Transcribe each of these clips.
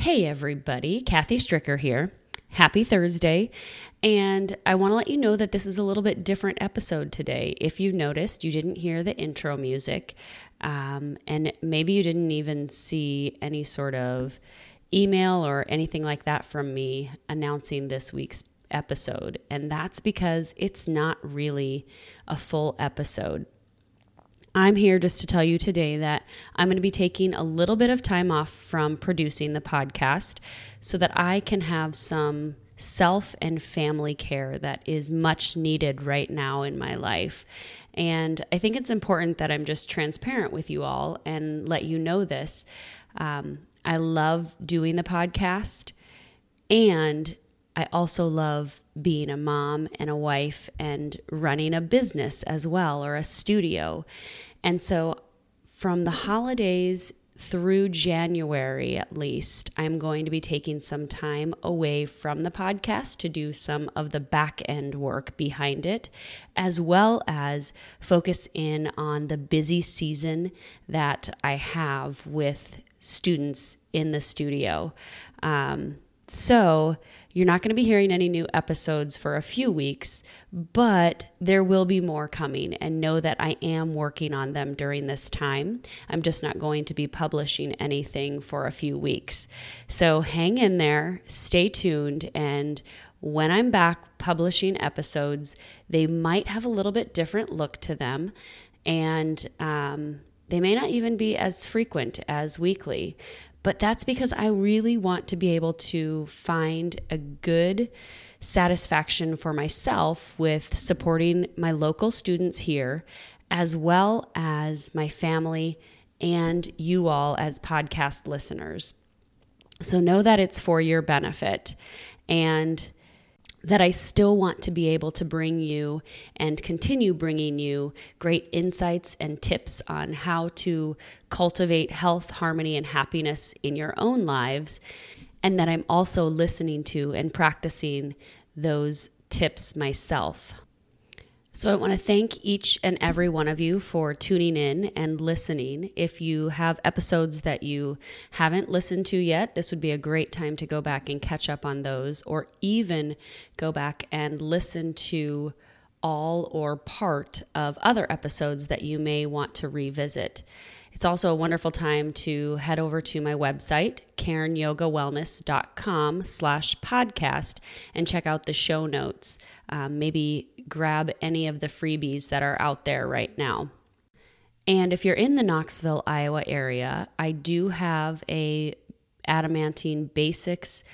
Hey, everybody, Kathy Stricker here. Happy Thursday. And I want to let you know that this is a little bit different episode today. If you noticed, you didn't hear the intro music, um, and maybe you didn't even see any sort of email or anything like that from me announcing this week's episode. And that's because it's not really a full episode. I'm here just to tell you today that I'm going to be taking a little bit of time off from producing the podcast so that I can have some self and family care that is much needed right now in my life. And I think it's important that I'm just transparent with you all and let you know this. Um, I love doing the podcast and I also love being a mom and a wife and running a business as well or a studio. And so from the holidays through January at least, I'm going to be taking some time away from the podcast to do some of the back end work behind it, as well as focus in on the busy season that I have with students in the studio. Um, so, you're not going to be hearing any new episodes for a few weeks, but there will be more coming. And know that I am working on them during this time. I'm just not going to be publishing anything for a few weeks. So, hang in there, stay tuned, and when I'm back publishing episodes, they might have a little bit different look to them. And um, they may not even be as frequent as weekly. But that's because I really want to be able to find a good satisfaction for myself with supporting my local students here, as well as my family and you all as podcast listeners. So know that it's for your benefit. And that I still want to be able to bring you and continue bringing you great insights and tips on how to cultivate health, harmony, and happiness in your own lives. And that I'm also listening to and practicing those tips myself. So I want to thank each and every one of you for tuning in and listening. If you have episodes that you haven't listened to yet, this would be a great time to go back and catch up on those, or even go back and listen to all or part of other episodes that you may want to revisit. It's also a wonderful time to head over to my website, KarenYogaWellness.com slash podcast and check out the show notes. Um, maybe grab any of the freebies that are out there right now. And if you're in the Knoxville, Iowa area, I do have a adamantine basics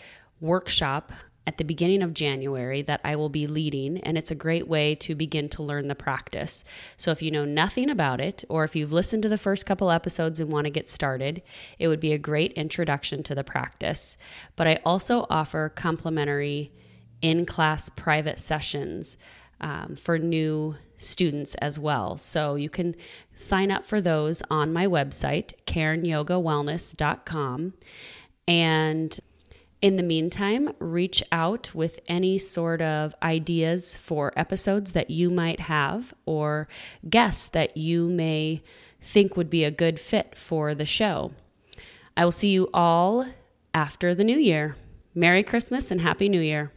workshop at the beginning of January that I will be leading, and it's a great way to begin to learn the practice. So, if you know nothing about it, or if you've listened to the first couple episodes and want to get started, it would be a great introduction to the practice. But I also offer complimentary in class private sessions um, for new students as well. So, you can sign up for those on my website, KarenYogaWellness.com. And in the meantime, reach out with any sort of ideas for episodes that you might have or guests that you may think would be a good fit for the show. I will see you all after the new year. Merry Christmas and Happy New Year.